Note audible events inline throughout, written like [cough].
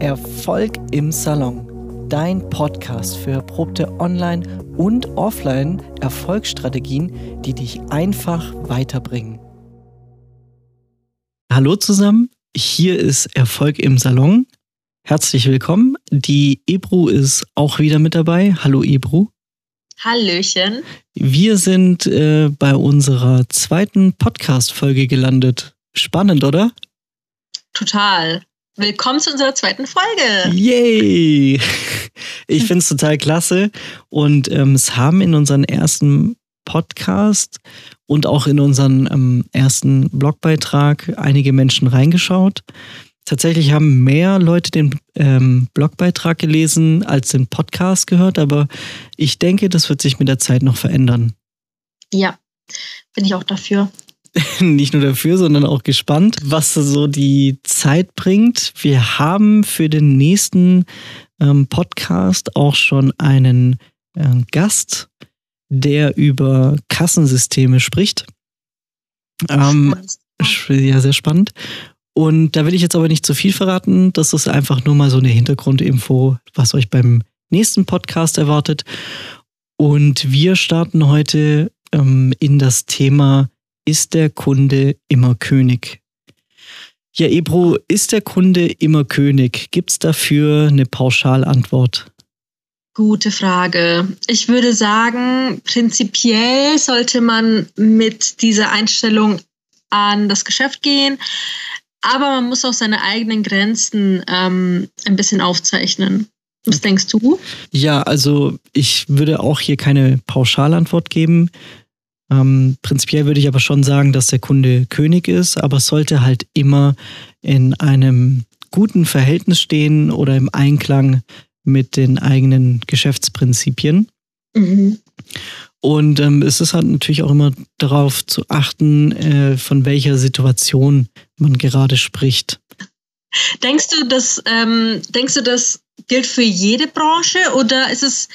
Erfolg im Salon. Dein Podcast für erprobte Online- und Offline-Erfolgsstrategien, die dich einfach weiterbringen. Hallo zusammen, hier ist Erfolg im Salon. Herzlich willkommen. Die Ebru ist auch wieder mit dabei. Hallo Ebru. Hallöchen. Wir sind äh, bei unserer zweiten Podcast-Folge gelandet. Spannend, oder? Total. Willkommen zu unserer zweiten Folge. Yay! [laughs] Ich finde es total klasse. Und ähm, es haben in unseren ersten Podcast und auch in unseren ähm, ersten Blogbeitrag einige Menschen reingeschaut. Tatsächlich haben mehr Leute den ähm, Blogbeitrag gelesen als den Podcast gehört, aber ich denke, das wird sich mit der Zeit noch verändern. Ja, bin ich auch dafür. [laughs] Nicht nur dafür, sondern auch gespannt, was so die Zeit bringt. Wir haben für den nächsten ähm, Podcast auch schon einen äh, Gast, der über Kassensysteme spricht. Ähm, ja, sehr spannend. Und da will ich jetzt aber nicht zu viel verraten. Das ist einfach nur mal so eine Hintergrundinfo, was euch beim nächsten Podcast erwartet. Und wir starten heute ähm, in das Thema, ist der Kunde immer König? Ja, Ebro, ist der Kunde immer König? Gibt es dafür eine Pauschalantwort? Gute Frage. Ich würde sagen, prinzipiell sollte man mit dieser Einstellung an das Geschäft gehen. Aber man muss auch seine eigenen Grenzen ähm, ein bisschen aufzeichnen. Was denkst du? Ja, also ich würde auch hier keine Pauschalantwort geben. Ähm, prinzipiell würde ich aber schon sagen, dass der Kunde König ist, aber sollte halt immer in einem guten Verhältnis stehen oder im Einklang mit den eigenen Geschäftsprinzipien. Mhm. Und ähm, es ist halt natürlich auch immer darauf zu achten, äh, von welcher Situation man gerade spricht. Denkst du, dass ähm, denkst du, das gilt für jede Branche oder ist es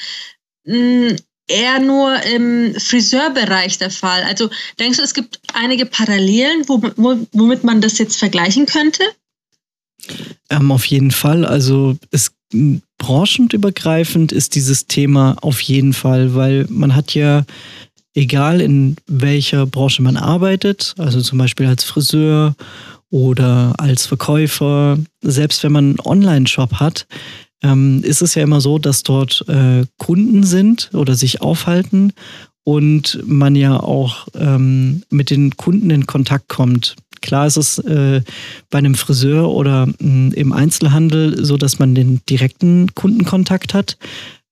mh, hm, eher nur im Friseurbereich der Fall? Also denkst du, es gibt einige Parallelen, womit man das jetzt vergleichen könnte? Ähm, auf jeden Fall. Also es branchenübergreifend ist dieses Thema auf jeden Fall, weil man hat ja, egal in welcher Branche man arbeitet, also zum Beispiel als Friseur oder als Verkäufer, selbst wenn man einen Online-Shop hat, ähm, ist es ja immer so, dass dort äh, Kunden sind oder sich aufhalten und man ja auch ähm, mit den Kunden in Kontakt kommt. Klar ist es äh, bei einem Friseur oder mh, mm, im Einzelhandel so, dass man den direkten Kundenkontakt hat.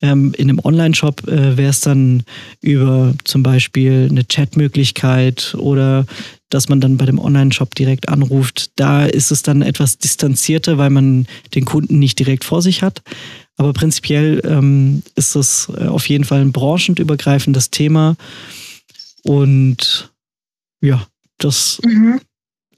Ähm, in einem Online-Shop äh, wäre es dann über zum Beispiel eine Chatmöglichkeit oder dass man dann bei dem Online-Shop direkt anruft. Da ist es dann etwas distanzierter, weil man den Kunden nicht direkt vor sich hat. Aber prinzipiell ähm, ist das äh, auf jeden Fall ein branchenübergreifendes Thema. Und ja, das mhm.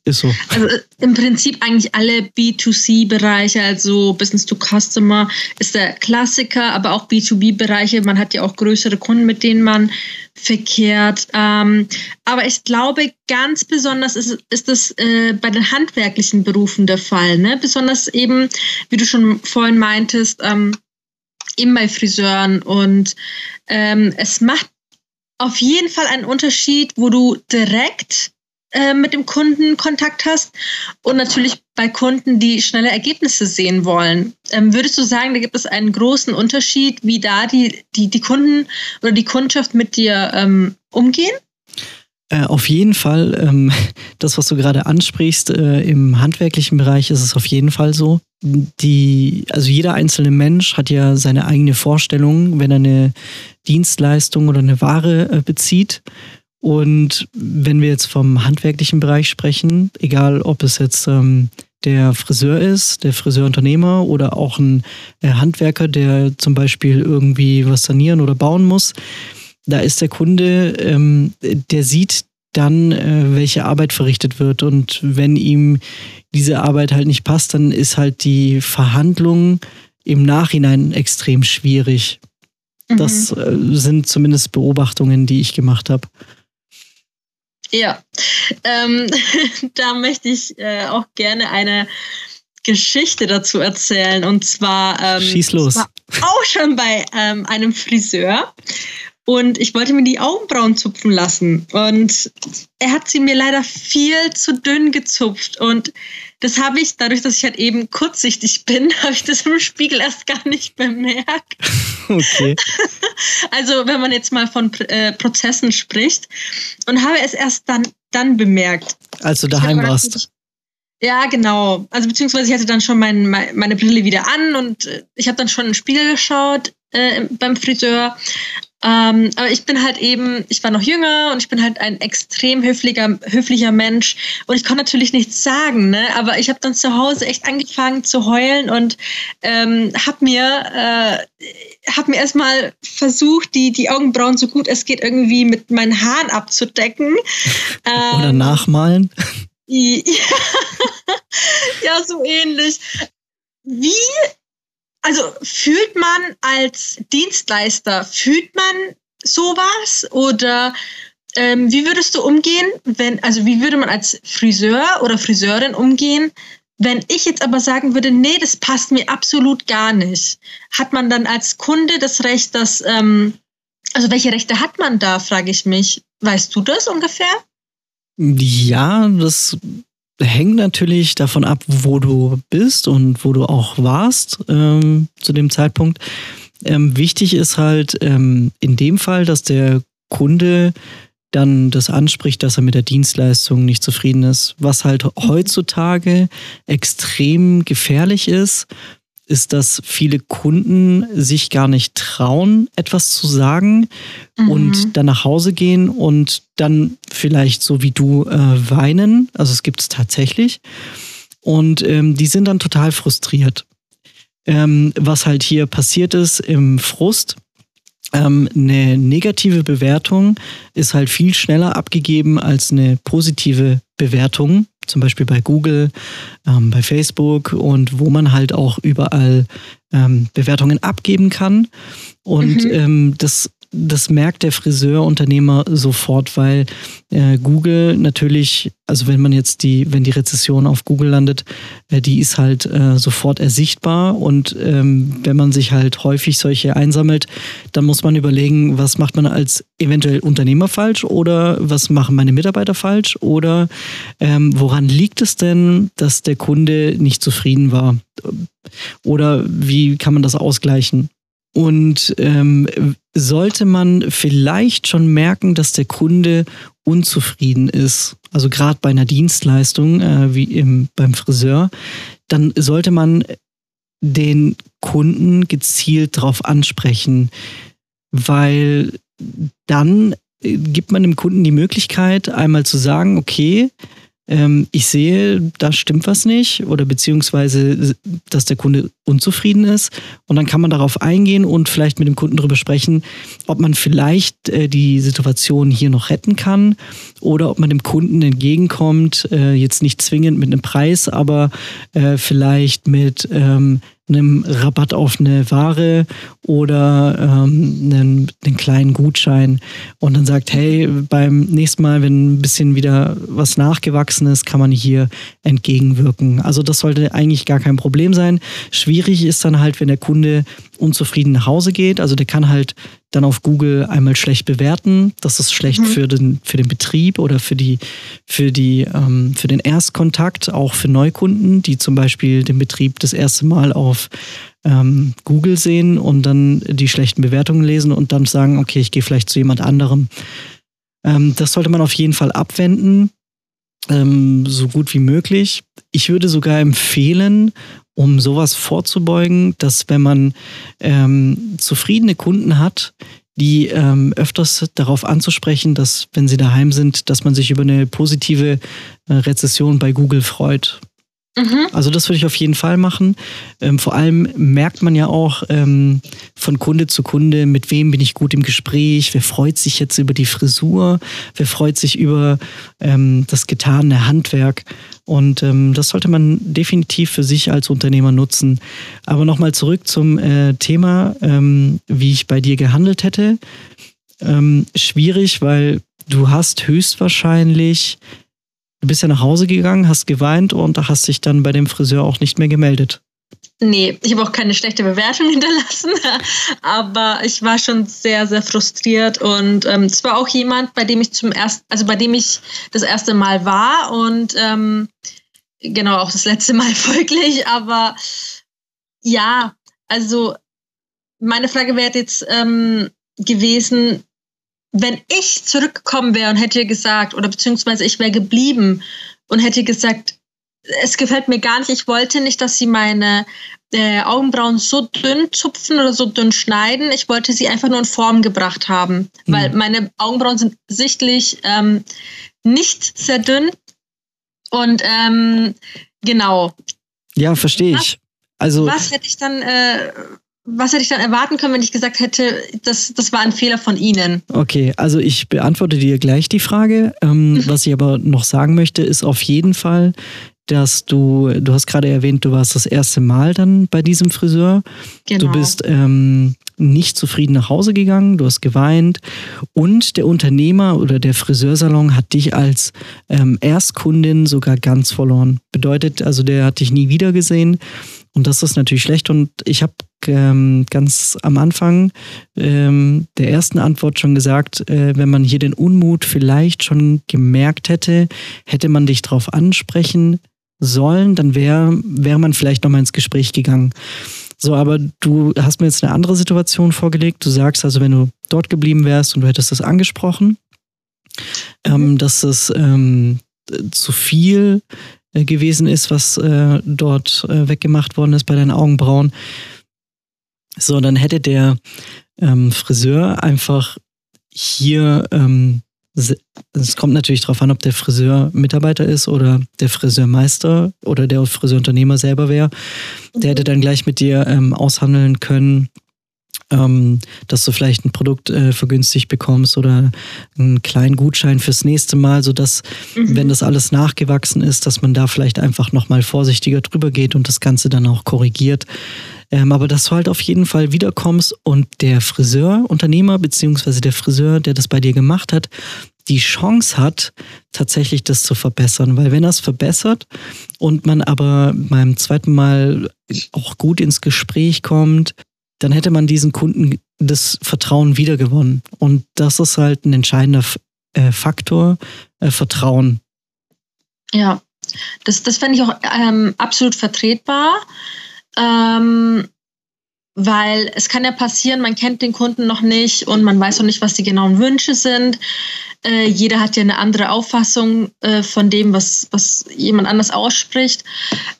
Ist so. Also äh, im Prinzip eigentlich alle B2C-Bereiche, also Business to Customer, ist der Klassiker, aber auch B2B-Bereiche. Man hat ja auch größere Kunden, mit denen man verkehrt. Ähm, aber ich glaube, ganz besonders ist, ist das äh, bei den handwerklichen Berufen der Fall. Ne? Besonders eben, wie du schon vorhin meintest, ähm, eben bei Friseuren. Und ähm, es macht auf jeden Fall einen Unterschied, wo du direkt äh, mit dem Kunden Kontakt hast und natürlich bei Kunden, die schnelle Ergebnisse sehen wollen. Ähm, würdest du sagen, da gibt es einen großen Unterschied, wie da die, die, die Kunden oder die Kundschaft mit dir ähm, umgehen? Äh, auf jeden Fall, ähm, [laughs] das, was du gerade ansprichst, äh, im handwerklichen Bereich ist es auf jeden Fall so. Die, also jeder einzelne Mensch hat ja seine eigene Vorstellung, wenn er eine Dienstleistung oder eine Ware bezieht. Und wenn wir jetzt vom handwerklichen Bereich sprechen, egal ob es jetzt ähm, der Friseur ist, der Friseurunternehmer oder auch ein äh, Handwerker, der zum Beispiel irgendwie was sanieren oder bauen muss, da ist der Kunde, ähm, der sieht dann, äh, welche Arbeit verrichtet wird. Und wenn ihm diese Arbeit halt nicht passt, dann ist halt die Verhandlung im Nachhinein extrem schwierig. Mhm. Das äh, sind zumindest Beobachtungen, die ich gemacht habe. Ja, ähm, [laughs] da möchte ich äh, auch gerne eine Geschichte dazu erzählen. Und zwar. Ähm, Schieß los. auch schon bei ähm, einem Friseur. Und ich wollte mir die Augenbrauen zupfen lassen. Und er hat sie mir leider viel zu dünn gezupft. Und das habe ich, dadurch, dass ich halt eben kurzsichtig bin, [laughs] habe ich das im Spiegel erst gar nicht bemerkt. [laughs] Okay. Also, wenn man jetzt mal von äh, Prozessen spricht. Und habe es erst dann, dann bemerkt. Als du daheim warst. Ja, genau. Also beziehungsweise ich hatte dann schon mein, meine Brille wieder an und äh, ich habe dann schon den Spiegel geschaut äh, beim Friseur. Ähm, aber ich bin halt eben, ich war noch jünger und ich bin halt ein extrem höflicher, höflicher Mensch und ich konnte natürlich nichts sagen, ne? aber ich habe dann zu Hause echt angefangen zu heulen und ähm, habe mir, äh, hab mir erstmal versucht, die, die Augenbrauen so gut es geht irgendwie mit meinen Haaren abzudecken. [laughs] Oder ähm, nachmalen. [laughs] ja, so ähnlich. Wie also fühlt man als Dienstleister, fühlt man sowas oder ähm, wie würdest du umgehen, wenn, also wie würde man als Friseur oder Friseurin umgehen, wenn ich jetzt aber sagen würde, nee, das passt mir absolut gar nicht, hat man dann als Kunde das Recht, dass, ähm, also welche Rechte hat man da, frage ich mich. Weißt du das ungefähr? Ja, das hängt natürlich davon ab, wo du bist und wo du auch warst ähm, zu dem Zeitpunkt. Ähm, wichtig ist halt ähm, in dem Fall, dass der Kunde dann das anspricht, dass er mit der Dienstleistung nicht zufrieden ist. Was halt heutzutage extrem gefährlich ist, ist, dass viele Kunden sich gar nicht trauen, etwas zu sagen mhm. und dann nach Hause gehen und dann vielleicht so wie du äh, weinen. Also es gibt es tatsächlich. Und ähm, die sind dann total frustriert. Ähm, was halt hier passiert ist im Frust, ähm, eine negative Bewertung ist halt viel schneller abgegeben als eine positive Bewertung zum Beispiel bei Google, ähm, bei Facebook und wo man halt auch überall ähm, Bewertungen abgeben kann. Und mhm. ähm, das das merkt der Friseurunternehmer sofort, weil äh, Google natürlich, also wenn man jetzt die, wenn die Rezession auf Google landet, äh, die ist halt äh, sofort ersichtbar und ähm, wenn man sich halt häufig solche einsammelt, dann muss man überlegen, was macht man als eventuell Unternehmer falsch oder was machen meine Mitarbeiter falsch oder ähm, woran liegt es denn, dass der Kunde nicht zufrieden war? Oder wie kann man das ausgleichen? Und ähm, sollte man vielleicht schon merken, dass der Kunde unzufrieden ist, also gerade bei einer Dienstleistung äh, wie im, beim Friseur, dann sollte man den Kunden gezielt darauf ansprechen, weil dann äh, gibt man dem Kunden die Möglichkeit, einmal zu sagen, okay, ähm, ich sehe, da stimmt was nicht oder beziehungsweise, dass der Kunde unzufrieden ist. Und dann kann man darauf eingehen und vielleicht mit dem Kunden darüber sprechen, ob man vielleicht äh, die Situation hier noch retten kann oder ob man dem Kunden entgegenkommt, äh, jetzt nicht zwingend mit einem Preis, aber äh, vielleicht mit ähm, einem Rabatt auf eine Ware oder ähm, einen, einen kleinen Gutschein und dann sagt, hey, beim nächsten Mal, wenn ein bisschen wieder was nachgewachsen ist, kann man hier entgegenwirken. Also das sollte eigentlich gar kein Problem sein. Schwierig ist dann halt, wenn der Kunde unzufrieden nach Hause geht. Also der kann halt dann auf Google einmal schlecht bewerten. Das ist schlecht mhm. für, den, für den Betrieb oder für, die, für, die, ähm, für den Erstkontakt, auch für Neukunden, die zum Beispiel den Betrieb das erste Mal auf ähm, Google sehen und dann die schlechten Bewertungen lesen und dann sagen, okay, ich gehe vielleicht zu jemand anderem. Ähm, das sollte man auf jeden Fall abwenden, ähm, so gut wie möglich. Ich würde sogar empfehlen, um sowas vorzubeugen, dass wenn man ähm, zufriedene Kunden hat, die ähm, öfters darauf anzusprechen, dass wenn sie daheim sind, dass man sich über eine positive äh, Rezession bei Google freut. Mhm. Also das würde ich auf jeden Fall machen. Ähm, vor allem merkt man ja auch ähm, von Kunde zu Kunde, mit wem bin ich gut im Gespräch, wer freut sich jetzt über die Frisur, wer freut sich über ähm, das getane Handwerk. Und ähm, das sollte man definitiv für sich als Unternehmer nutzen. Aber nochmal zurück zum äh, Thema, ähm, wie ich bei dir gehandelt hätte. Ähm, schwierig, weil du hast höchstwahrscheinlich du bist ja nach Hause gegangen, hast geweint und hast dich dann bei dem Friseur auch nicht mehr gemeldet. Nee, ich habe auch keine schlechte Bewertung [laughs] hinterlassen, aber ich war schon sehr, sehr frustriert und ähm, es war auch jemand, bei dem ich zum ersten, also bei dem ich das erste Mal war und ähm, genau auch das letzte Mal [laughs] folglich, aber ja, also meine Frage wäre jetzt ähm, gewesen, wenn ich zurückgekommen wäre und hätte gesagt, oder beziehungsweise ich wäre geblieben und hätte gesagt, es gefällt mir gar nicht. Ich wollte nicht, dass sie meine äh, Augenbrauen so dünn zupfen oder so dünn schneiden. Ich wollte sie einfach nur in Form gebracht haben, mhm. weil meine Augenbrauen sind sichtlich ähm, nicht sehr dünn. Und ähm, genau. Ja, verstehe ich. Also was hätte ich dann, äh, was hätte ich dann erwarten können, wenn ich gesagt hätte, das, das war ein Fehler von Ihnen? Okay, also ich beantworte dir gleich die Frage. Ähm, mhm. Was ich aber noch sagen möchte, ist auf jeden Fall, dass du, du hast gerade erwähnt, du warst das erste Mal dann bei diesem Friseur. Genau. Du bist ähm, nicht zufrieden nach Hause gegangen, du hast geweint und der Unternehmer oder der Friseursalon hat dich als ähm, Erstkundin sogar ganz verloren. Bedeutet, also der hat dich nie wieder gesehen und das ist natürlich schlecht und ich habe ähm, ganz am Anfang ähm, der ersten Antwort schon gesagt, äh, wenn man hier den Unmut vielleicht schon gemerkt hätte, hätte man dich darauf ansprechen sollen, dann wäre wär man vielleicht nochmal ins Gespräch gegangen. So, aber du hast mir jetzt eine andere Situation vorgelegt. Du sagst also, wenn du dort geblieben wärst und du hättest das angesprochen, ähm, mhm. dass es ähm, zu viel gewesen ist, was äh, dort äh, weggemacht worden ist bei deinen Augenbrauen. So, dann hätte der ähm, Friseur einfach hier ähm, es kommt natürlich darauf an, ob der Friseur Mitarbeiter ist oder der Friseurmeister oder der Friseurunternehmer selber wäre. Der hätte dann gleich mit dir ähm, aushandeln können, ähm, dass du vielleicht ein Produkt äh, vergünstigt bekommst oder einen kleinen Gutschein fürs nächste Mal, sodass, mhm. wenn das alles nachgewachsen ist, dass man da vielleicht einfach nochmal vorsichtiger drüber geht und das Ganze dann auch korrigiert. Ähm, aber dass du halt auf jeden Fall wiederkommst und der Friseur, Unternehmer beziehungsweise der Friseur, der das bei dir gemacht hat, die Chance hat, tatsächlich das zu verbessern. Weil wenn er es verbessert und man aber beim zweiten Mal auch gut ins Gespräch kommt, dann hätte man diesen Kunden das Vertrauen wiedergewonnen. Und das ist halt ein entscheidender äh, Faktor, äh, Vertrauen. Ja, das, das fände ich auch ähm, absolut vertretbar. Ähm, weil es kann ja passieren, man kennt den Kunden noch nicht und man weiß noch nicht, was die genauen Wünsche sind. Äh, jeder hat ja eine andere Auffassung äh, von dem, was, was jemand anders ausspricht.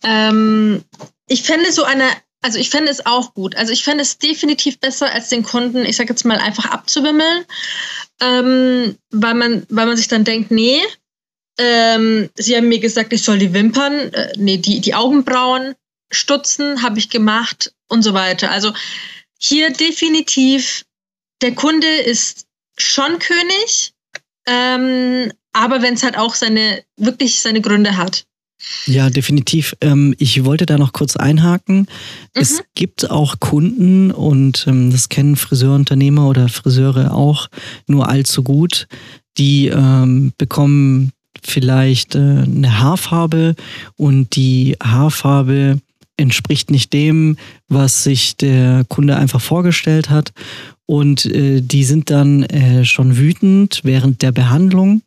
Ähm, ich fände so eine, also ich fände es auch gut. Also ich fände es definitiv besser, als den Kunden, ich sage jetzt mal, einfach abzuwimmeln, ähm, weil, man, weil man sich dann denkt, nee, ähm, sie haben mir gesagt, ich soll die Wimpern, äh, nee, die, die Augenbrauen stutzen, habe ich gemacht und so weiter. Also hier definitiv, der Kunde ist schon König, ähm, aber wenn es halt auch seine, wirklich seine Gründe hat. Ja, definitiv. Ähm, ich wollte da noch kurz einhaken. Mhm. Es gibt auch Kunden und ähm, das kennen Friseurunternehmer oder Friseure auch nur allzu gut, die ähm, bekommen vielleicht äh, eine Haarfarbe und die Haarfarbe entspricht nicht dem, was sich der Kunde einfach vorgestellt hat. Und äh, die sind dann äh, schon wütend während der Behandlung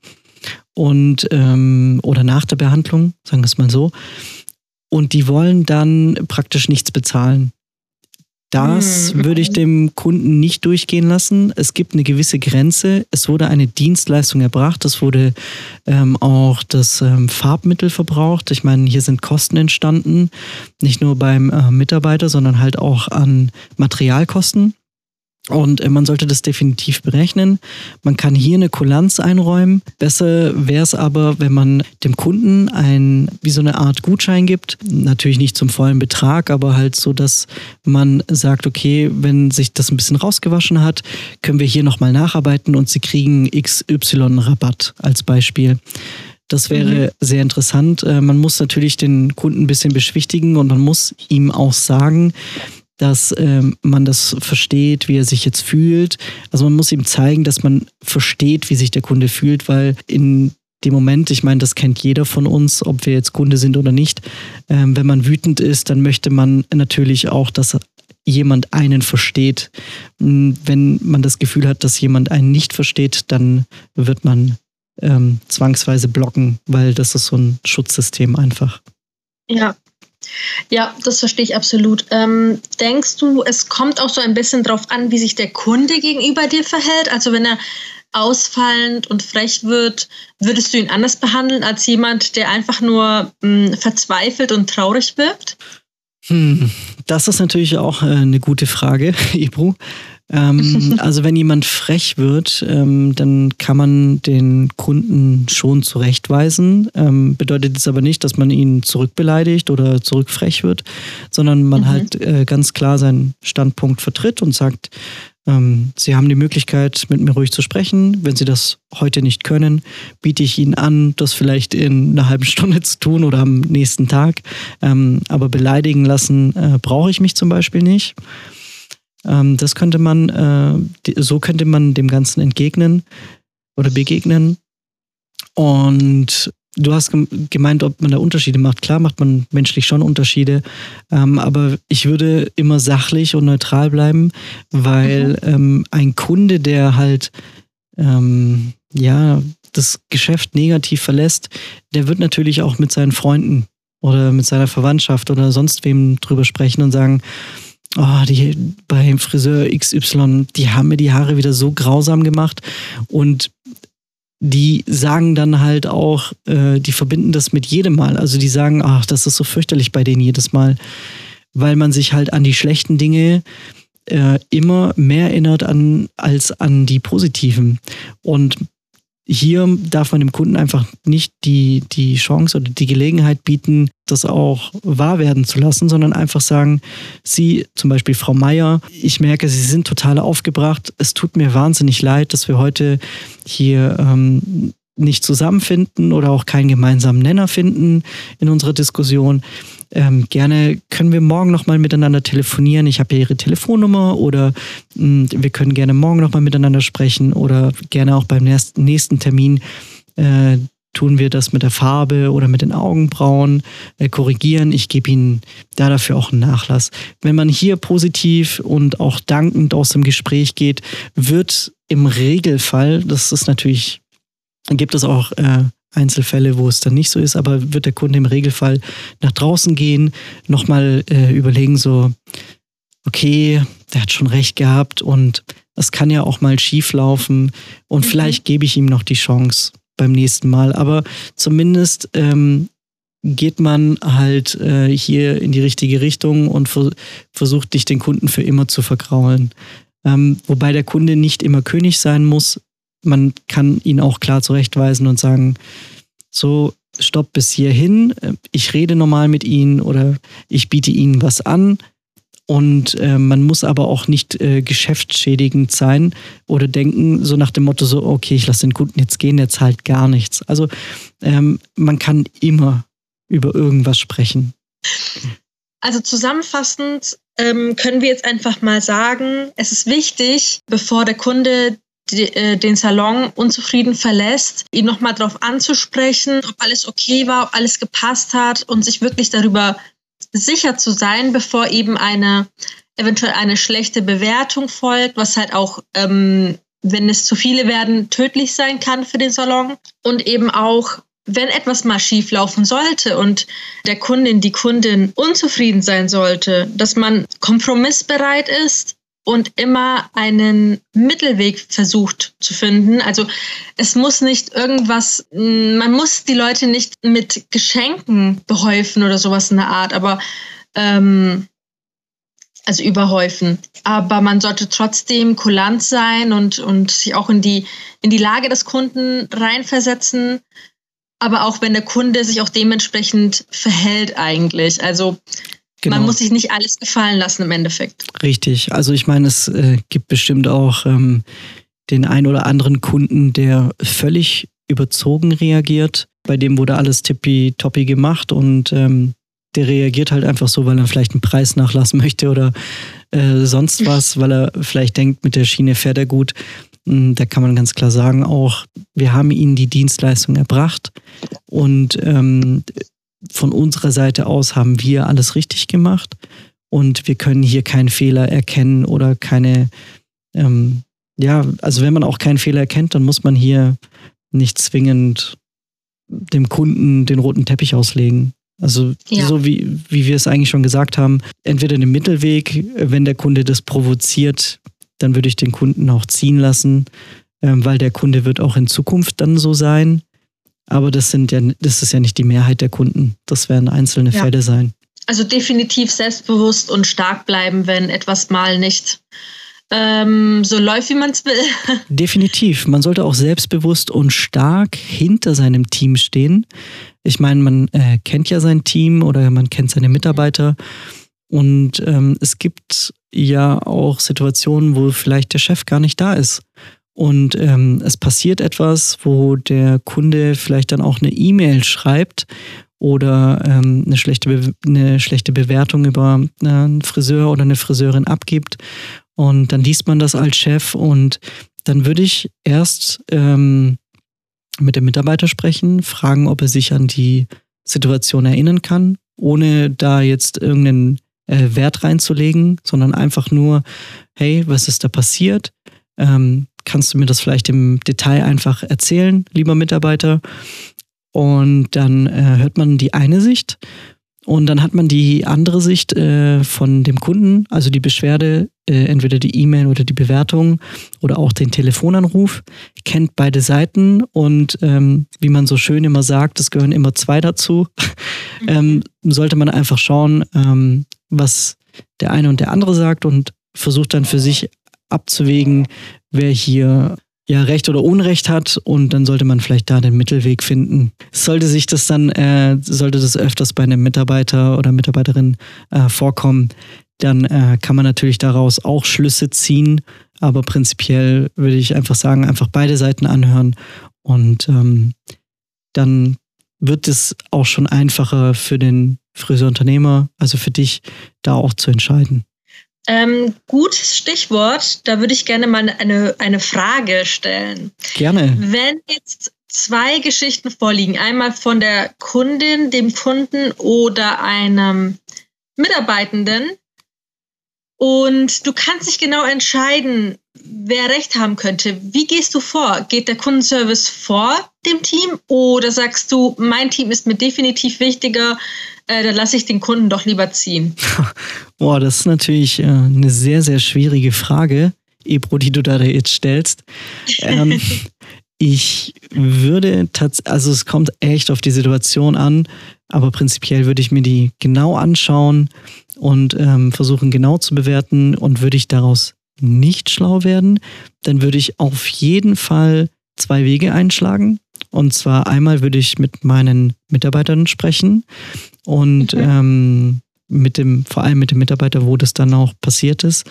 und ähm, oder nach der Behandlung, sagen wir es mal so. Und die wollen dann praktisch nichts bezahlen. Das hm. würde ich dem Kunden nicht durchgehen lassen. Es gibt eine gewisse Grenze. Es wurde eine Dienstleistung erbracht. Es wurde ähm, auch das ähm, Farbmittel verbraucht. Ich meine, hier sind Kosten entstanden. Nicht nur beim äh, Mitarbeiter, sondern halt auch an Materialkosten. Und äh, man sollte das definitiv berechnen. Man kann hier eine Kulanz einräumen. Besser wäre es aber, wenn man dem Kunden ein, wie so eine Art Gutschein gibt. Natürlich nicht zum vollen Betrag, aber halt so, dass man sagt, okay, wenn sich das ein bisschen rausgewaschen hat, können wir hier nochmal nacharbeiten und Sie kriegen XY Rabatt als Beispiel. Das wäre mhm. sehr interessant. Äh, man muss natürlich den Kunden ein bisschen beschwichtigen und man muss ihm auch sagen, dass ähm, man das versteht, wie er sich jetzt fühlt. Also man muss ihm zeigen, dass man versteht, wie sich der Kunde fühlt, weil in dem Moment, ich meine, das kennt jeder von uns, ob wir jetzt Kunde sind oder nicht, ähm, wenn man wütend ist, dann möchte man natürlich auch, dass jemand einen versteht. Wenn man das Gefühl hat, dass jemand einen nicht versteht, dann wird man ähm, zwangsweise blocken, weil das ist so ein Schutzsystem einfach. Ja. Ja, das verstehe ich absolut. Ähm, denkst du, es kommt auch so ein bisschen darauf an, wie sich der Kunde gegenüber dir verhält? Also wenn er ausfallend und frech wird, würdest du ihn anders behandeln als jemand, der einfach nur mh, hm, verzweifelt und traurig wirkt? Hm, das ist natürlich auch äh, eine gute Frage, [laughs] Ebru. Ähm, [laughs] also wenn jemand frech wird, ähm, dann kann man den Kunden schon zurechtweisen. Ähm, bedeutet es aber nicht, dass man ihn zurückbeleidigt oder zurückfrech wird, sondern man mhm. halt äh, ganz klar seinen Standpunkt vertritt und sagt, ähm, Sie haben die Möglichkeit, mit mir ruhig zu sprechen. Wenn Sie das heute nicht können, biete ich Ihnen an, das vielleicht in einer halben Stunde zu tun oder am nächsten Tag. Ähm, aber beleidigen lassen äh, brauche ich mich zum Beispiel nicht. Ähm, das könnte man, äh, so könnte man dem Ganzen entgegnen oder begegnen. Und Du hast gemeint, ob man da Unterschiede macht. Klar macht man menschlich schon Unterschiede, ähm, aber ich würde immer sachlich und neutral bleiben, weil mhm. ähm, ein Kunde, der halt ähm, ja das Geschäft negativ verlässt, der wird natürlich auch mit seinen Freunden oder mit seiner Verwandtschaft oder sonst wem drüber sprechen und sagen, oh, die beim Friseur XY, die haben mir die Haare wieder so grausam gemacht und die sagen dann halt auch, äh, die verbinden das mit jedem Mal. Also die sagen, ach, das ist so fürchterlich bei denen jedes Mal, weil man sich halt an die schlechten Dinge äh, immer mehr erinnert an, als an die positiven. Und hier darf man dem Kunden einfach nicht die, die Chance oder die Gelegenheit bieten, das auch wahr werden zu lassen, sondern einfach sagen, Sie, zum Beispiel Frau Meier, ich merke, Sie sind total aufgebracht. Es tut mir wahnsinnig leid, dass wir heute hier ähm, nicht zusammenfinden oder auch keinen gemeinsamen Nenner finden in unserer Diskussion. Ähm, gerne können wir morgen nochmal miteinander telefonieren. Ich habe ja Ihre Telefonnummer oder mh, hm, wir können gerne morgen nochmal miteinander sprechen oder gerne auch beim nächsten, Termin. Äh, tun wir das mit der Farbe oder mit den Augenbrauen äh, korrigieren. Ich gebe Ihnen da dafür auch einen Nachlass. Wenn man hier positiv und auch dankend aus dem Gespräch geht, wird im Regelfall, das ist natürlich, gibt es auch äh, Einzelfälle, wo es dann nicht so ist, aber wird der Kunde im Regelfall nach draußen gehen, nochmal äh, überlegen, so, okay, der hat schon recht gehabt und es kann ja auch mal schief laufen und mhm. vielleicht gebe ich ihm noch die Chance beim nächsten Mal. Aber zumindest ähm, geht man halt äh, hier in die richtige Richtung und ver versucht dich den Kunden für immer zu vergraulen. Ähm, wobei der Kunde nicht immer König sein muss, man kann ihn auch klar zurechtweisen und sagen, so, stopp bis hierhin, ich rede normal mit Ihnen oder ich biete Ihnen was an. Und äh, man muss aber auch nicht äh, geschäftsschädigend sein oder denken, so nach dem Motto, so, okay, ich lasse den Kunden jetzt gehen, der zahlt gar nichts. Also ähm, man kann immer über irgendwas sprechen. Also zusammenfassend ähm, können wir jetzt einfach mal sagen, es ist wichtig, bevor der Kunde den Salon unzufrieden verlässt, ihn nochmal darauf anzusprechen, ob alles okay war, ob alles gepasst hat und sich wirklich darüber sicher zu sein, bevor eben eine eventuell eine schlechte Bewertung folgt, was halt auch, ähm, wenn es zu viele werden, tödlich sein kann für den Salon. Und eben auch, wenn etwas mal schief laufen sollte und der Kundin, die Kundin unzufrieden sein sollte, dass man kompromissbereit ist, und immer einen Mittelweg versucht zu finden. Also es muss nicht irgendwas, man muss die Leute nicht mit Geschenken behäufen oder sowas in der Art, aber ähm, also überhäufen. Aber man sollte trotzdem kulant sein und, und sich auch in die, in die Lage des Kunden reinversetzen. Aber auch wenn der Kunde sich auch dementsprechend verhält eigentlich. Also Genau. Man muss sich nicht alles gefallen lassen im Endeffekt. Richtig. Also ich meine, es äh, gibt bestimmt auch ähm, den ein oder anderen Kunden, der völlig überzogen reagiert. Bei dem wurde alles tippitoppi gemacht und ähm, der reagiert halt einfach so, weil er vielleicht einen Preis nachlassen möchte oder äh, sonst [laughs] was, weil er vielleicht denkt, mit der Schiene fährt er gut. Hm, da kann man ganz klar sagen, auch wir haben ihnen die Dienstleistung erbracht und ähm, von unserer Seite aus haben wir alles richtig gemacht und wir können hier keinen Fehler erkennen oder keine, ähm, ja, also wenn man auch keinen Fehler erkennt, dann muss man hier nicht zwingend dem Kunden den roten Teppich auslegen. Also ja. so wie, wie wir es eigentlich schon gesagt haben, entweder den Mittelweg, wenn der Kunde das provoziert, dann würde ich den Kunden auch ziehen lassen, ähm, weil der Kunde wird auch in Zukunft dann so sein. Aber das sind ja, das ist ja nicht die Mehrheit der Kunden. Das werden einzelne ja. Fälle sein. Also definitiv selbstbewusst und stark bleiben, wenn etwas mal nicht ähm, so läuft, wie man es will. [laughs] Definitiv. Man sollte auch selbstbewusst und stark hinter seinem Team stehen. Ich meine, man äh, kennt ja sein Team oder man kennt seine Mitarbeiter. Und ähm, es gibt ja auch Situationen, wo vielleicht der Chef gar nicht da ist. Und ähm, es passiert etwas, wo der Kunde vielleicht dann auch eine E-Mail schreibt oder ähm, eine, schlechte eine schlechte Bewertung über einen Friseur oder eine Friseurin abgibt. Und dann liest man das als Chef und dann würde ich erst ähm, mit dem Mitarbeiter sprechen, fragen, ob er sich an die Situation erinnern kann, ohne da jetzt irgendeinen äh, Wert reinzulegen, sondern einfach nur, hey, was ist da passiert? Ähm, kannst du mir das vielleicht im Detail einfach erzählen, lieber Mitarbeiter? Und dann äh, hört man die eine Sicht und dann hat man die andere Sicht äh, von dem Kunden, also die Beschwerde, äh, entweder die E-Mail oder die Bewertung oder auch den Telefonanruf. Kennt beide Seiten und ähm, wie man so schön immer sagt, es gehören immer zwei dazu. Mhm. ähm, sollte man einfach schauen, ähm, was der eine und der andere sagt und versucht dann für sich abzuwägen, wer hier ja Recht oder Unrecht hat und dann sollte man vielleicht da den Mittelweg finden. Sollte sich das dann, äh, sollte das öfters bei einem Mitarbeiter oder Mitarbeiterin äh, vorkommen, dann äh, kann man natürlich daraus auch Schlüsse ziehen, aber prinzipiell würde ich einfach sagen, einfach beide Seiten anhören und ähm, dann wird es auch schon einfacher für den Friseurunternehmer, also für dich, da auch zu entscheiden. Ähm, gutes Stichwort. Da würde ich gerne mal eine, eine Frage stellen. Gerne. Wenn jetzt zwei Geschichten vorliegen, einmal von der Kundin, dem Kunden oder einem Mitarbeitenden, und du kannst nicht genau entscheiden, wer recht haben könnte. Wie gehst du vor? Geht der Kundenservice vor dem Team oder sagst du, mein Team ist mir definitiv wichtiger, äh, dann lasse ich den Kunden doch lieber ziehen? [laughs] Boah, das ist natürlich äh, eine sehr, sehr schwierige Frage, Ebro, die du da jetzt stellst. Ähm, [laughs] ich würde tatsächlich, also es kommt echt auf die Situation an, aber prinzipiell würde ich mir die genau anschauen und ähm, versuchen genau zu bewerten und würde ich daraus nicht schlau werden, dann würde ich auf jeden Fall zwei Wege einschlagen. Und zwar einmal würde ich mit meinen Mitarbeitern sprechen und mhm. ähm, mit dem, vor allem mit dem Mitarbeiter, wo das dann auch passiert ist,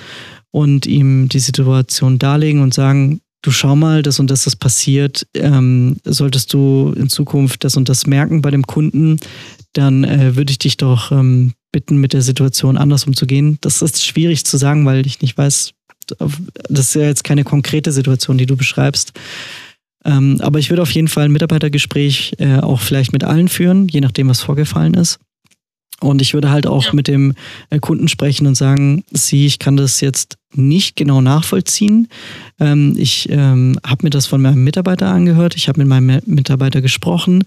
und ihm die Situation darlegen und sagen, du schau mal, das und das ist passiert, ähm, solltest du in Zukunft das und das merken bei dem Kunden, dann äh, würde ich dich doch ähm, bitten, mit der Situation anders umzugehen. Das ist schwierig zu sagen, weil ich nicht weiß, das ist ja jetzt keine konkrete Situation, die du beschreibst. Ähm, aber ich würde auf jeden Fall ein Mitarbeitergespräch äh, auch vielleicht mit allen führen, je nachdem, was vorgefallen ist. Und ich würde halt auch mit dem äh, Kunden sprechen und sagen, sie, ich kann das jetzt nicht genau nachvollziehen. Ähm, ich ähm, habe mir das von meinem Mitarbeiter angehört, ich habe mit meinem Mitarbeiter gesprochen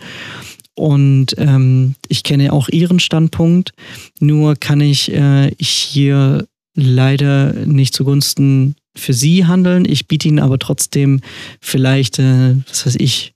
und ähm, ich kenne auch ihren Standpunkt. Nur kann ich äh, hier leider nicht zugunsten für sie handeln. Ich biete ihnen aber trotzdem vielleicht, äh, was weiß ich,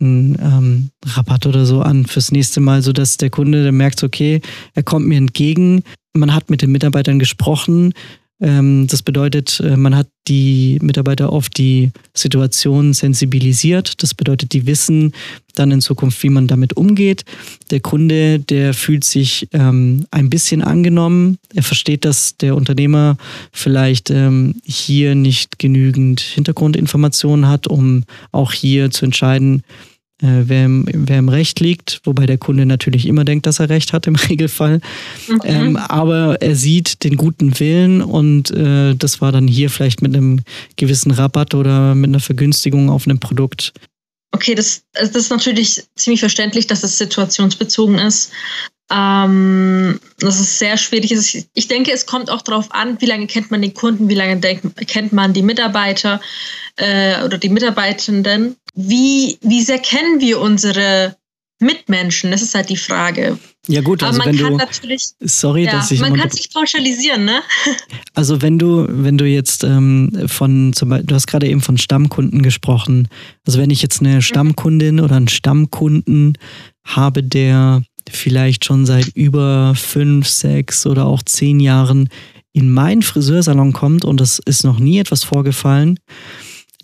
einen ähm, Rabatt oder so an fürs nächste Mal, sodass der Kunde dann merkt, okay, er kommt mir entgegen. Man hat mit den Mitarbeitern gesprochen, das bedeutet, äh, man hat die Mitarbeiter auf die Situation sensibilisiert. Das bedeutet, die wissen dann in Zukunft, wie man damit umgeht. Der Kunde, der fühlt sich ähm, ein bisschen angenommen. Er versteht, dass der Unternehmer vielleicht ähm, hier nicht genügend Hintergrundinformationen hat, um auch hier zu entscheiden, äh, wer, im, wer im Recht liegt, wobei der Kunde natürlich immer denkt, dass er Recht hat im [laughs] Regelfall. Mhm. Ähm, aber er sieht den guten Willen und äh, das war dann hier vielleicht mit einem gewissen Rabatt oder mit einer Vergünstigung auf einem Produkt. Okay, das, das ist natürlich ziemlich verständlich, dass es situationsbezogen ist. Ähm, das ist sehr schwierig. Ich denke, es kommt auch darauf an, wie lange kennt man den Kunden, wie lange kennt man die Mitarbeiter äh, oder die Mitarbeitenden. Wie, wie sehr kennen wir unsere Mitmenschen? Das ist halt die Frage. Ja gut, also Aber man wenn kann du, natürlich, sorry, ja, dass ich man kann sich pauschalisieren, ne? [laughs] Also wenn du, wenn du jetzt ähm, von, zum Beispiel, du hast gerade eben von Stammkunden gesprochen. Also wenn ich jetzt eine Stammkundin oder einen Stammkunden habe, der vielleicht schon seit über fünf, sechs oder auch zehn Jahren in meinen Friseursalon kommt und es ist noch nie etwas vorgefallen,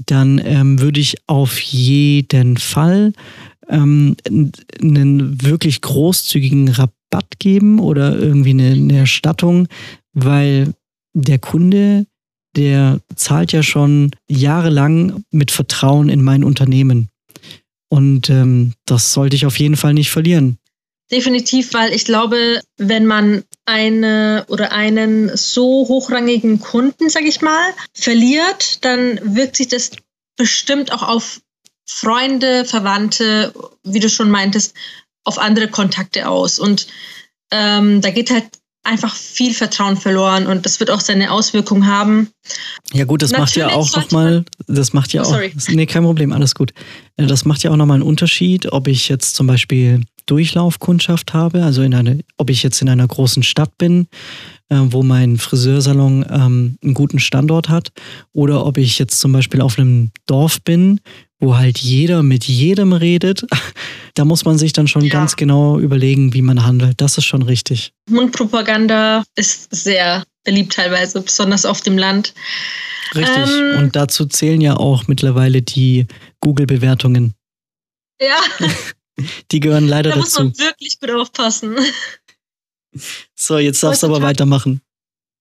dann ähm, würde ich auf jeden Fall ähm, einen wirklich großzügigen Rabatt geben oder irgendwie eine, eine Erstattung, weil der Kunde, der zahlt ja schon jahrelang mit Vertrauen in mein Unternehmen. Und ähm, das sollte ich auf jeden Fall nicht verlieren. Definitiv, weil ich glaube, wenn man eine oder einen so hochrangigen Kunden, sag ich mal, verliert, dann wirkt sich das bestimmt auch auf Freunde, Verwandte, wie du schon meintest, auf andere Kontakte aus. Und ähm, da geht halt einfach viel Vertrauen verloren und das wird auch seine Auswirkungen haben. Ja gut, das Natürlich macht ja auch nochmal, das macht ja oh, auch, nee, kein Problem, alles gut. Äh, das macht ja auch nochmal einen Unterschied, ob ich jetzt zum Beispiel Durchlaufkundschaft habe, also in eine, ob ich jetzt in einer großen Stadt bin, äh, wo mein Friseursalon ähm, einen guten Standort hat, oder ob ich jetzt zum Beispiel auf einem Dorf bin, wo halt jeder mit jedem redet, [laughs] da muss man sich dann schon ja. ganz genau überlegen, wie man handelt. Das ist schon richtig. Mundpropaganda ist sehr beliebt teilweise, besonders auf dem Land. Richtig. Ähm, Und dazu zählen ja auch mittlerweile die Google-Bewertungen. Ja. [laughs] Die gehören leider dazu. Da muss man wirklich gut aufpassen. So, jetzt darfst du aber weitermachen.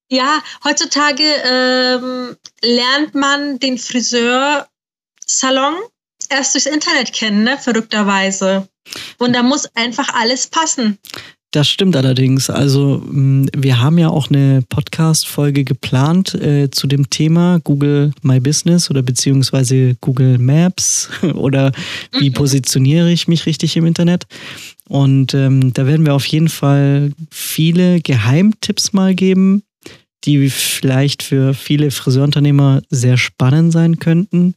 Ja, heutzutage ähm, lernt man den Friseursalon erst durchs Internet kennen, ne? verrückterweise. Und da muss einfach alles passen. Das stimmt allerdings. Also mm, wir haben ja auch eine Podcast-Folge geplant äh, zu dem Thema Google My Business oder beziehungsweise Google Maps [laughs] oder wie mhm. positioniere ich mich richtig im Internet. Und ähm, da werden wir auf jeden Fall viele Geheimtipps mal geben, die vielleicht für viele Friseurunternehmer sehr spannend sein könnten.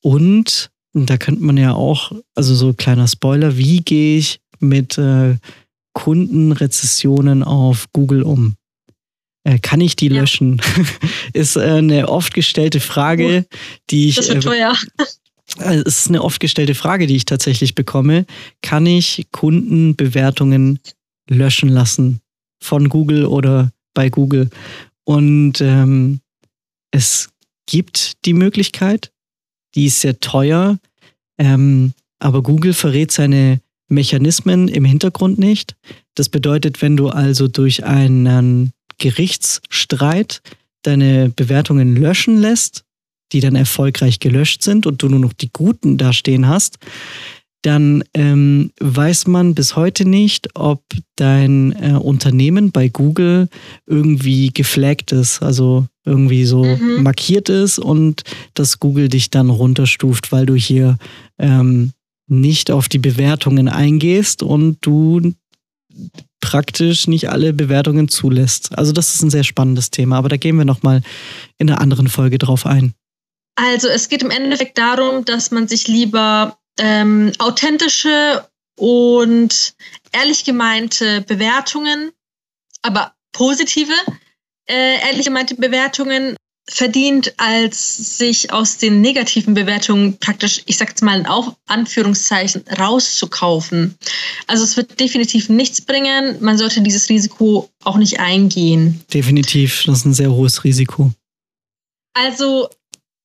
Und da könnte man ja auch, also so kleiner Spoiler, wie gehe ich mit äh, Kundenrezessionen auf Google um? Äh, kann ich die ja. löschen? [laughs] ist äh, eine oft gestellte Frage, die ich. Das wird äh, teuer. Es ist eine oft gestellte Frage, die ich tatsächlich bekomme. Kann ich Kundenbewertungen löschen lassen von Google oder bei Google? Und ähm, es gibt die Möglichkeit, die ist sehr teuer, ähm, aber Google verrät seine Mechanismen im Hintergrund nicht. Das bedeutet, wenn du also durch einen Gerichtsstreit deine Bewertungen löschen lässt, die dann erfolgreich gelöscht sind und du nur noch die guten da stehen hast, dann ähm, weiß man bis heute nicht, ob dein äh, Unternehmen bei Google irgendwie geflaggt ist, also irgendwie so mhm. markiert ist und dass Google dich dann runterstuft, weil du hier ähm, nicht auf die Bewertungen eingehst und du praktisch nicht alle Bewertungen zulässt. Also das ist ein sehr spannendes Thema, aber da gehen wir nochmal in einer anderen Folge drauf ein. Also es geht im Endeffekt darum, dass man sich lieber ähm, authentische und ehrlich gemeinte Bewertungen, aber positive, äh, ehrlich gemeinte Bewertungen verdient, als sich aus den negativen Bewertungen praktisch, ich sag's mal in Anführungszeichen, rauszukaufen. Also es wird definitiv nichts bringen. Man sollte dieses Risiko auch nicht eingehen. Definitiv, das ist ein sehr hohes Risiko. Also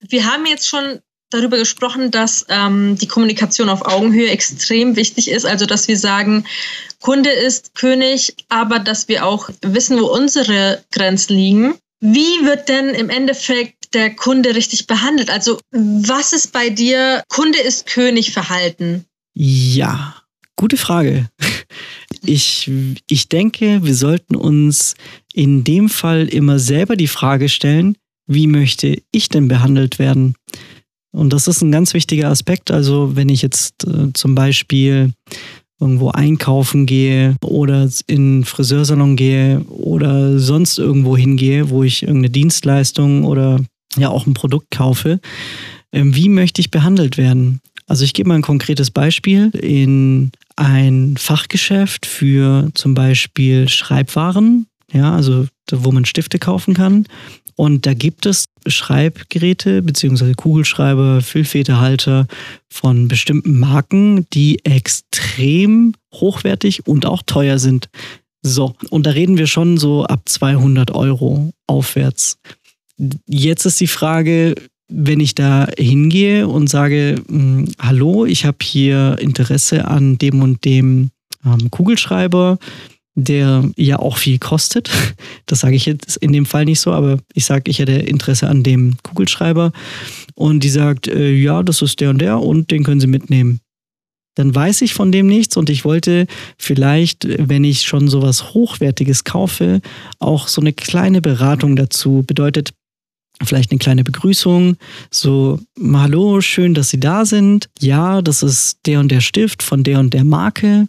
wir haben jetzt schon darüber gesprochen, dass ähm, die Kommunikation auf Augenhöhe extrem wichtig ist. Also dass wir sagen, Kunde ist König, aber dass wir auch wissen, wo unsere Grenzen liegen. Wie wird denn im Endeffekt der Kunde richtig behandelt? Also was ist bei dir Kunde ist König Verhalten? Ja, gute Frage. Ich, ich denke, wir sollten uns in dem Fall immer selber die Frage stellen, wie möchte ich denn behandelt werden? Und das ist ein ganz wichtiger Aspekt. Also wenn ich jetzt äh, zum Beispiel irgendwo einkaufen gehe oder in den Friseursalon gehe oder sonst irgendwo hingehe, wo ich irgendeine Dienstleistung oder ja auch ein Produkt kaufe, äh, wie möchte ich behandelt werden? Also ich gebe mal ein konkretes Beispiel. In ein Fachgeschäft für zum Beispiel Schreibwaren, ja, also wo man Stifte kaufen kann. Und da gibt es Schreibgeräte bzw. Kugelschreiber, Füllfederhalter von bestimmten Marken, die extrem hochwertig und auch teuer sind. So, und da reden wir schon so ab 200 Euro aufwärts. Jetzt ist die Frage, wenn ich da hingehe und sage, hm, hallo, ich habe hier Interesse an dem und dem ähm, Kugelschreiber, der ja auch viel kostet. [laughs] Das sage ich jetzt in dem Fall nicht so, aber ich sage, ich hätte Interesse an dem Kugelschreiber. Und die sagt, äh, ja, das ist der und der und den können Sie mitnehmen. Dann weiß ich von dem nichts und ich wollte vielleicht, wenn ich schon sowas Hochwertiges kaufe, auch so eine kleine Beratung dazu. Bedeutet, vielleicht eine kleine Begrüßung, so, hallo, schön, dass Sie da sind. Ja, das ist der und der Stift von der und der Marke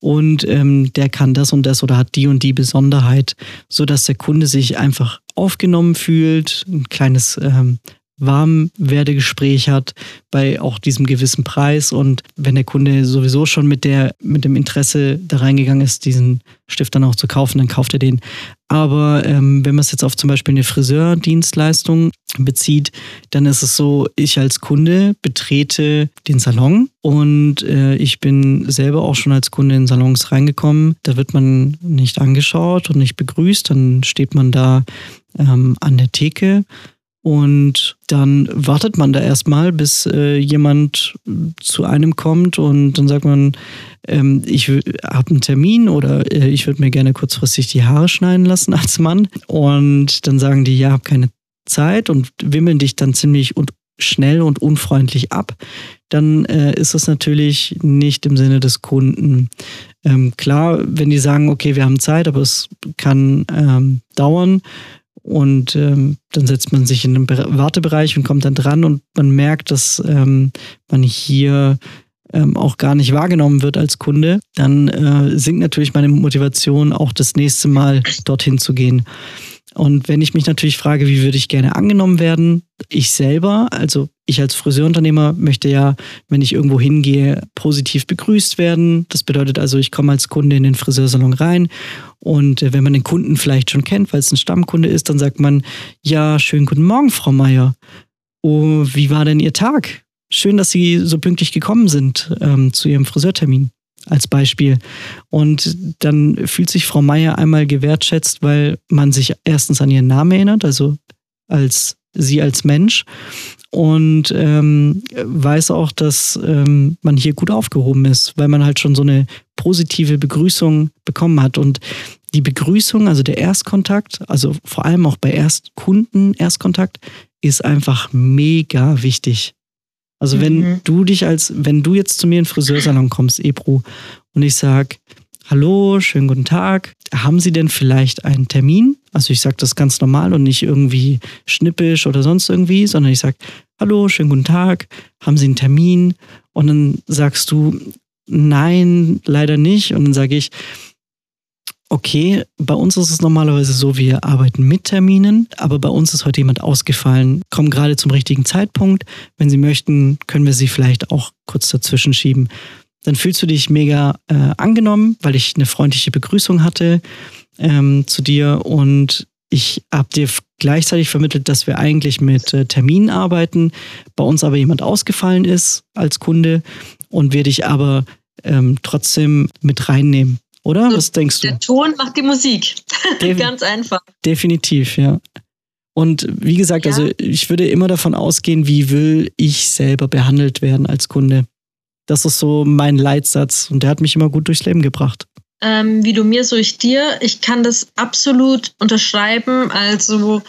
und ähm, der kann das und das oder hat die und die Besonderheit, sodass der Kunde sich einfach aufgenommen fühlt, ein kleines ähm, Warmwerdegespräch hat bei auch diesem gewissen Preis und wenn der Kunde sowieso schon mit der mit dem Interesse da reingegangen ist, diesen Stift dann auch zu kaufen, dann kauft er den. Aber ähm, wenn man es jetzt auf zum Beispiel eine Friseurdienstleistung bezieht, dann ist es so, ich als Kunde betrete den Salon und äh, ich bin selber auch schon als Kunde in Salons reingekommen. Da wird man nicht angeschaut und nicht begrüßt, dann steht man da ähm, an der Theke und dann wartet man da erstmal, bis äh, jemand zu einem kommt und dann sagt man, ähm, ich habe einen Termin oder äh, ich würde mir gerne kurzfristig die Haare schneiden lassen als Mann. Und dann sagen die, ja, habe keine Zeit und wimmeln dich dann ziemlich und schnell und unfreundlich ab, dann äh, ist das natürlich nicht im Sinne des Kunden. Ähm, klar, wenn die sagen, okay, wir haben Zeit, aber es kann ähm, dauern, und ähm, dann setzt man sich in den Wartebereich und kommt dann dran und man merkt, dass ähm, man hier ähm, auch gar nicht wahrgenommen wird als Kunde. Dann äh, sinkt natürlich meine Motivation, auch das nächste Mal dorthin zu gehen. Und wenn ich mich natürlich frage, wie würde ich gerne angenommen werden, ich selber, also ich als Friseurunternehmer möchte ja, wenn ich irgendwo hingehe, positiv begrüßt werden. Das bedeutet also, ich komme als Kunde in den Friseursalon rein und äh, wenn man den Kunden vielleicht schon kennt, weil es ein Stammkunde ist, dann sagt man, ja, schönen guten Morgen, Frau Meier. Oh, wie war denn Ihr Tag? Schön, dass Sie so pünktlich gekommen sind ähm, zu Ihrem Friseurtermin als Beispiel. Und dann fühlt sich Frau Meier einmal gewertschätzt, weil man sich erstens an ihren Namen erinnert, also als sie als Mensch und ähm, weiß auch, dass ähm, man hier gut aufgehoben ist, weil man halt schon so eine positive Begrüßung bekommen hat. Und die Begrüßung, also der Erstkontakt, also vor allem auch bei Erstkunden Erstkontakt, ist einfach mega wichtig. Also wenn mhm. du dich als, wenn du jetzt zu mir in den Friseursalon kommst, Ebru, und ich sag, hallo, schönen guten Tag, haben Sie denn vielleicht einen Termin? Also ich sage das ganz normal und nicht irgendwie schnippisch oder sonst irgendwie, sondern ich sage, hallo, schönen guten Tag, haben Sie einen Termin? Und dann sagst du, nein, leider nicht. Und dann sage ich, okay, bei uns ist es normalerweise so, wir arbeiten mit Terminen, aber bei uns ist heute jemand ausgefallen, kommen gerade zum richtigen Zeitpunkt. Wenn Sie möchten, können wir Sie vielleicht auch kurz dazwischen schieben. Dann fühlst du dich mega äh, angenommen, weil ich eine freundliche Begrüßung hatte ähm, zu dir und ich habe dir gleichzeitig vermittelt, dass wir eigentlich mit äh, Terminen arbeiten, bei uns aber jemand ausgefallen ist als Kunde und wir dich aber ähm, trotzdem mit reinnehmen oder? So, Was denkst du? Der Ton macht die Musik. [laughs] Ganz einfach. Definitiv, ja. Und wie gesagt, ja. also ich würde immer davon ausgehen, wie will ich selber behandelt werden als Kunde. Das ist so mein Leitsatz und der hat mich immer gut durchs Leben gebracht. ähm, wie du mir, so ich dir. Ich kann das absolut unterschreiben. Also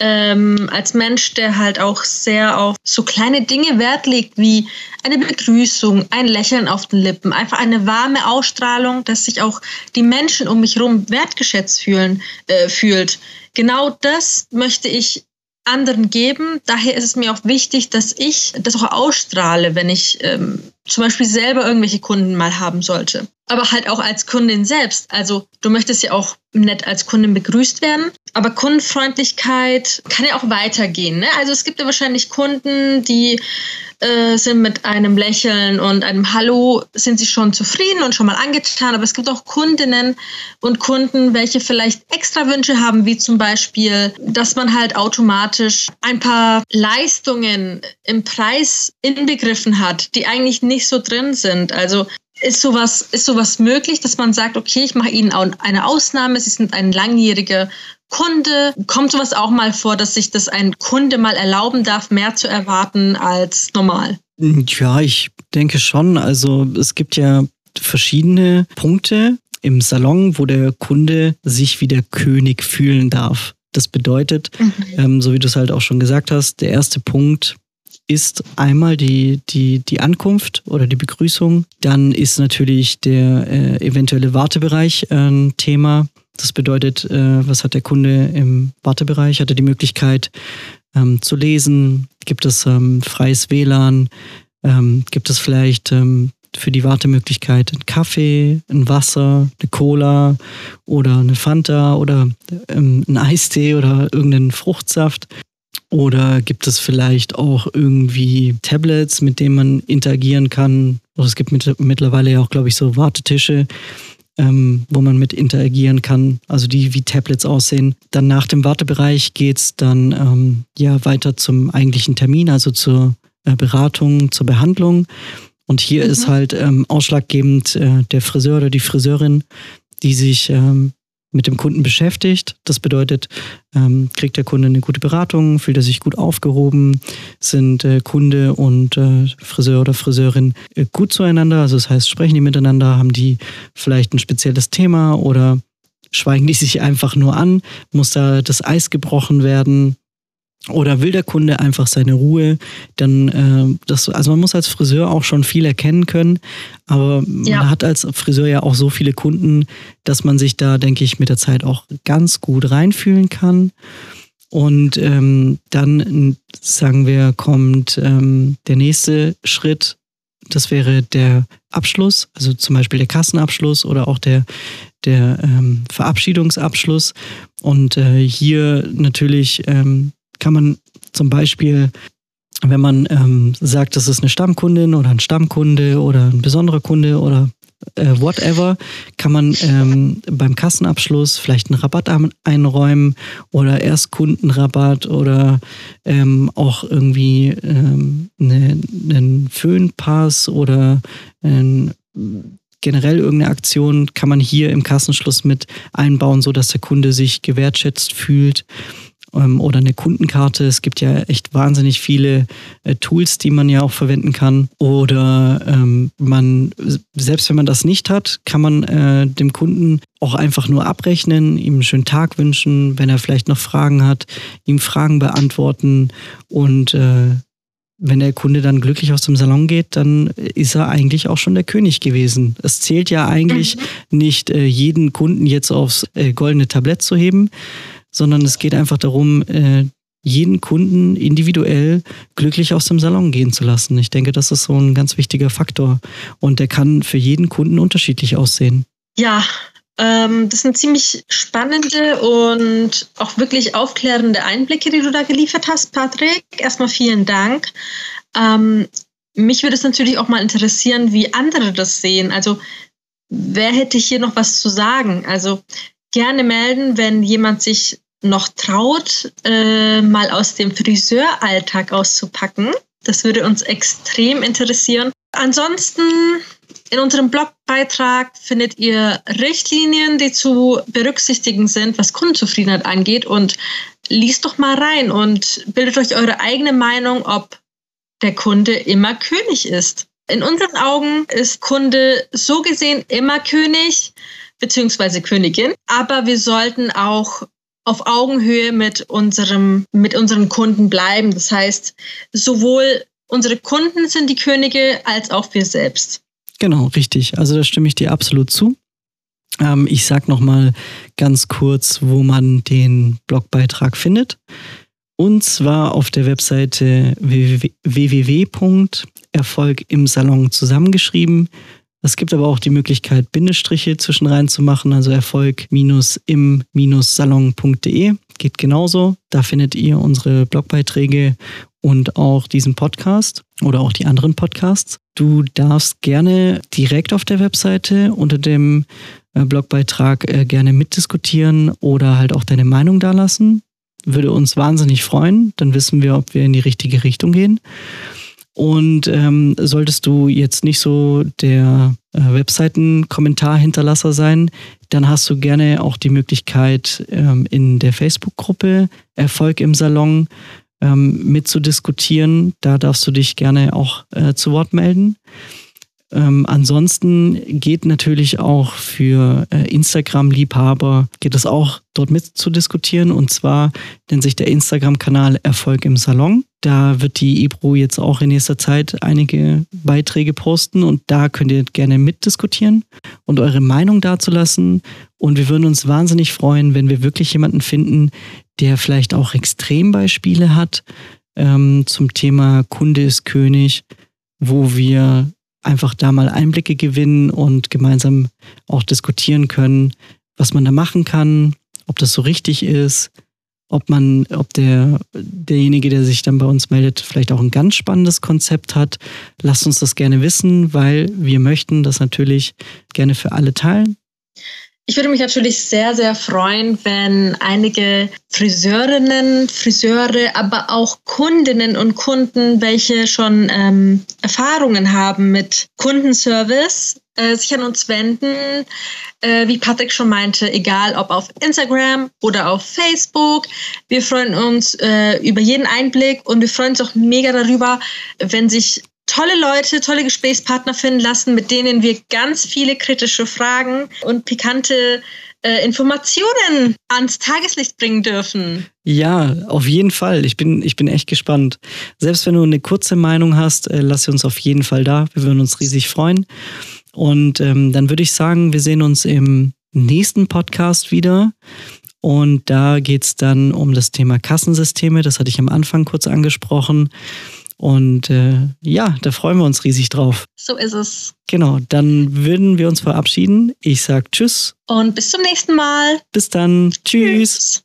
ähm, als Mensch, der halt auch sehr auf so kleine Dinge Wert legt, wie eine Begrüßung, ein Lächeln auf den Lippen, einfach eine warme Ausstrahlung, dass sich auch die Menschen um mich herum wertgeschätzt fühlen, äh, fühlt. Genau das möchte ich anderen geben. Daher ist es mir auch wichtig, dass ich das auch ausstrahle, wenn ich ähm, zum Beispiel selber irgendwelche Kunden mal haben sollte. Aber halt auch als Kundin selbst. Also du möchtest ja auch nett als Kundin begrüßt werden. Aber Kundenfreundlichkeit kann ja auch weitergehen. Ne? Also es gibt ja wahrscheinlich Kunden, die äh, sind mit einem Lächeln und einem Hallo, sind sie schon zufrieden und schon mal angetan. Aber es gibt auch Kundinnen und Kunden, welche vielleicht extra Wünsche haben, wie zum Beispiel, dass man halt automatisch ein paar Leistungen im Preis inbegriffen hat, die eigentlich nicht so drin sind. Also ist sowas, ist sowas möglich, dass man sagt, okay, ich mache Ihnen eine Ausnahme, Sie sind ein langjähriger Kunde. Kommt sowas auch mal vor, dass sich das ein Kunde mal erlauben darf, mehr zu erwarten als normal? Ja, ich denke schon. Also es gibt ja verschiedene Punkte im Salon, wo der Kunde sich wie der König fühlen darf. Das bedeutet, mhm. ähm, so wie du es halt auch schon gesagt hast, der erste Punkt ist einmal die, die, die Ankunft oder die Begrüßung. Dann ist natürlich der äh, eventuelle Wartebereich ein Thema. Das bedeutet, äh, was hat der Kunde im Wartebereich? Hat er die Möglichkeit ähm, zu lesen? Gibt es ähm, freies WLAN? Ähm, gibt es vielleicht ähm, für die Wartemöglichkeit einen Kaffee, ein Wasser, eine Cola oder eine Fanta oder ähm, ein Eistee oder irgendeinen Fruchtsaft? Oder gibt es vielleicht auch irgendwie Tablets, mit denen man interagieren kann? Oder es gibt mit, mittlerweile ja auch, glaube ich, so Wartetische, ähm, wo man mit interagieren kann, also die wie Tablets aussehen. Dann nach dem Wartebereich geht es dann ähm, ja weiter zum eigentlichen Termin, also zur äh, Beratung, zur Behandlung. Und hier mhm. ist halt ähm, ausschlaggebend äh, der Friseur oder die Friseurin, die sich ähm, mit dem Kunden beschäftigt. Das bedeutet, ähm, kriegt der Kunde eine gute Beratung, fühlt er sich gut aufgehoben, sind äh, Kunde und äh, Friseur oder Friseurin äh, gut zueinander. Also das heißt, sprechen die miteinander, haben die vielleicht ein spezielles Thema oder schweigen die sich einfach nur an? Muss da das Eis gebrochen werden? Oder will der Kunde einfach seine Ruhe? Dann, äh, das, also man muss als Friseur auch schon viel erkennen können, aber ja. man hat als Friseur ja auch so viele Kunden, dass man sich da, denke ich, mit der Zeit auch ganz gut reinfühlen kann. Und ähm, dann, sagen wir, kommt ähm, der nächste Schritt. Das wäre der Abschluss, also zum Beispiel der Kassenabschluss oder auch der, der ähm, Verabschiedungsabschluss. Und äh, hier natürlich ähm, kann man zum Beispiel, wenn man ähm, sagt, das ist eine Stammkundin oder ein Stammkunde oder ein besonderer Kunde oder äh, whatever, kann man ähm, beim Kassenabschluss vielleicht einen Rabatt einräumen oder Erstkundenrabatt oder ähm, auch irgendwie ähm, eine, einen Föhnpass oder ein, generell irgendeine Aktion kann man hier im Kassenschluss mit einbauen, sodass der Kunde sich gewertschätzt fühlt oder eine Kundenkarte. Es gibt ja echt wahnsinnig viele äh, Tools, die man ja auch verwenden kann. Oder ähm, man, selbst wenn man das nicht hat, kann man äh, dem Kunden auch einfach nur abrechnen, ihm einen schönen Tag wünschen, wenn er vielleicht noch Fragen hat, ihm Fragen beantworten und äh, wenn der Kunde dann glücklich aus dem Salon geht, dann ist er eigentlich auch schon der König gewesen. Es zählt ja eigentlich mhm. nicht, jeden Kunden jetzt aufs goldene Tablett zu heben, sondern es geht einfach darum, äh, jeden Kunden individuell glücklich aus dem Salon gehen zu lassen. Ich denke, das ist so ein ganz wichtiger Faktor und der kann für jeden Kunden unterschiedlich aussehen. Ja, ähm, das sind ziemlich spannende und auch wirklich aufklärende Einblicke, die du da geliefert hast, Patrick. Erstmal vielen Dank. Ähm, mich würde es natürlich auch mal interessieren, wie andere das sehen. Also wer hätte hier noch was zu sagen? Also gerne melden, wenn jemand sich noch traut, äh, mal aus dem Friseuralltag auszupacken. Das würde uns extrem interessieren. Ansonsten in unserem Blogbeitrag findet ihr Richtlinien, die zu berücksichtigen sind, was Kundenzufriedenheit angeht. Und liest doch mal rein und bildet euch eure eigene Meinung, ob der Kunde immer König ist. In unseren Augen ist Kunde so gesehen immer König, beziehungsweise Königin. Aber wir sollten auch auf Augenhöhe mit unserem, mit unseren Kunden bleiben. Das heißt, sowohl unsere Kunden sind die Könige als auch wir selbst. Genau, richtig. Also da stimme ich dir absolut zu. Ähm, ich sage nochmal ganz kurz, wo man den Blogbeitrag findet. Und zwar auf der Webseite www.erfolg im Salon zusammengeschrieben. Es gibt aber auch die Möglichkeit, Bindestriche zwischen rein zu machen, also erfolg-im-salon.de. Geht genauso. Da findet ihr unsere Blogbeiträge und auch diesen Podcast oder auch die anderen Podcasts. Du darfst gerne direkt auf der Webseite unter dem äh, Blogbeitrag äh, gerne mitdiskutieren oder halt auch deine Meinung dalassen. Würde uns wahnsinnig freuen. Dann wissen wir, ob wir in die richtige Richtung gehen. Und ähm, solltest du jetzt nicht so der äh, Webseiten-Kommentar-Hinterlasser sein, dann hast du gerne auch die Möglichkeit, ähm, in der Facebook-Gruppe Erfolg im Salon ähm, mitzudiskutieren. Da darfst du dich gerne auch äh, zu Wort melden. Ähm, ansonsten geht natürlich auch für äh, Instagram-Liebhaber, geht es auch dort mit zu diskutieren. Und zwar nennt sich der Instagram-Kanal Erfolg im Salon. Da wird die Ebro jetzt auch in nächster Zeit einige Beiträge posten und da könnt ihr gerne mitdiskutieren und eure Meinung dazulassen. Und wir würden uns wahnsinnig freuen, wenn wir wirklich jemanden finden, der vielleicht auch Extrembeispiele hat ähm, zum Thema Kunde ist König, wo wir einfach da mal Einblicke gewinnen und gemeinsam auch diskutieren können, was man da machen kann, ob das so richtig ist, ob man, ob der, derjenige, der sich dann bei uns meldet, vielleicht auch ein ganz spannendes Konzept hat. Lasst uns das gerne wissen, weil wir möchten das natürlich gerne für alle teilen. Ich würde mich natürlich sehr, sehr freuen, wenn einige Friseurinnen, Friseure, aber auch Kundinnen und Kunden, welche schon ähm, Erfahrungen haben mit Kundenservice, äh, sich an uns wenden. Äh, wie Patrick schon meinte, egal ob auf Instagram oder auf Facebook. Wir freuen uns äh, über jeden Einblick und wir freuen uns auch mega darüber, wenn sich tolle Leute, tolle Gesprächspartner finden lassen, mit denen wir ganz viele kritische Fragen und pikante äh, Informationen ans Tageslicht bringen dürfen. Ja, auf jeden Fall. Ich bin, ich bin echt gespannt. Selbst wenn du eine kurze Meinung hast, äh, lass sie uns auf jeden Fall da. Wir würden uns riesig freuen. Und ähm, dann würde ich sagen, wir sehen uns im nächsten Podcast wieder. Und da geht es dann um das Thema Kassensysteme. Das hatte ich am Anfang kurz angesprochen. Und äh, ja, da freuen wir uns riesig drauf. So ist es. Genau, dann würden wir uns verabschieden. Ich sage Tschüss. Und bis zum nächsten Mal. Bis dann. Tschüss. tschüss.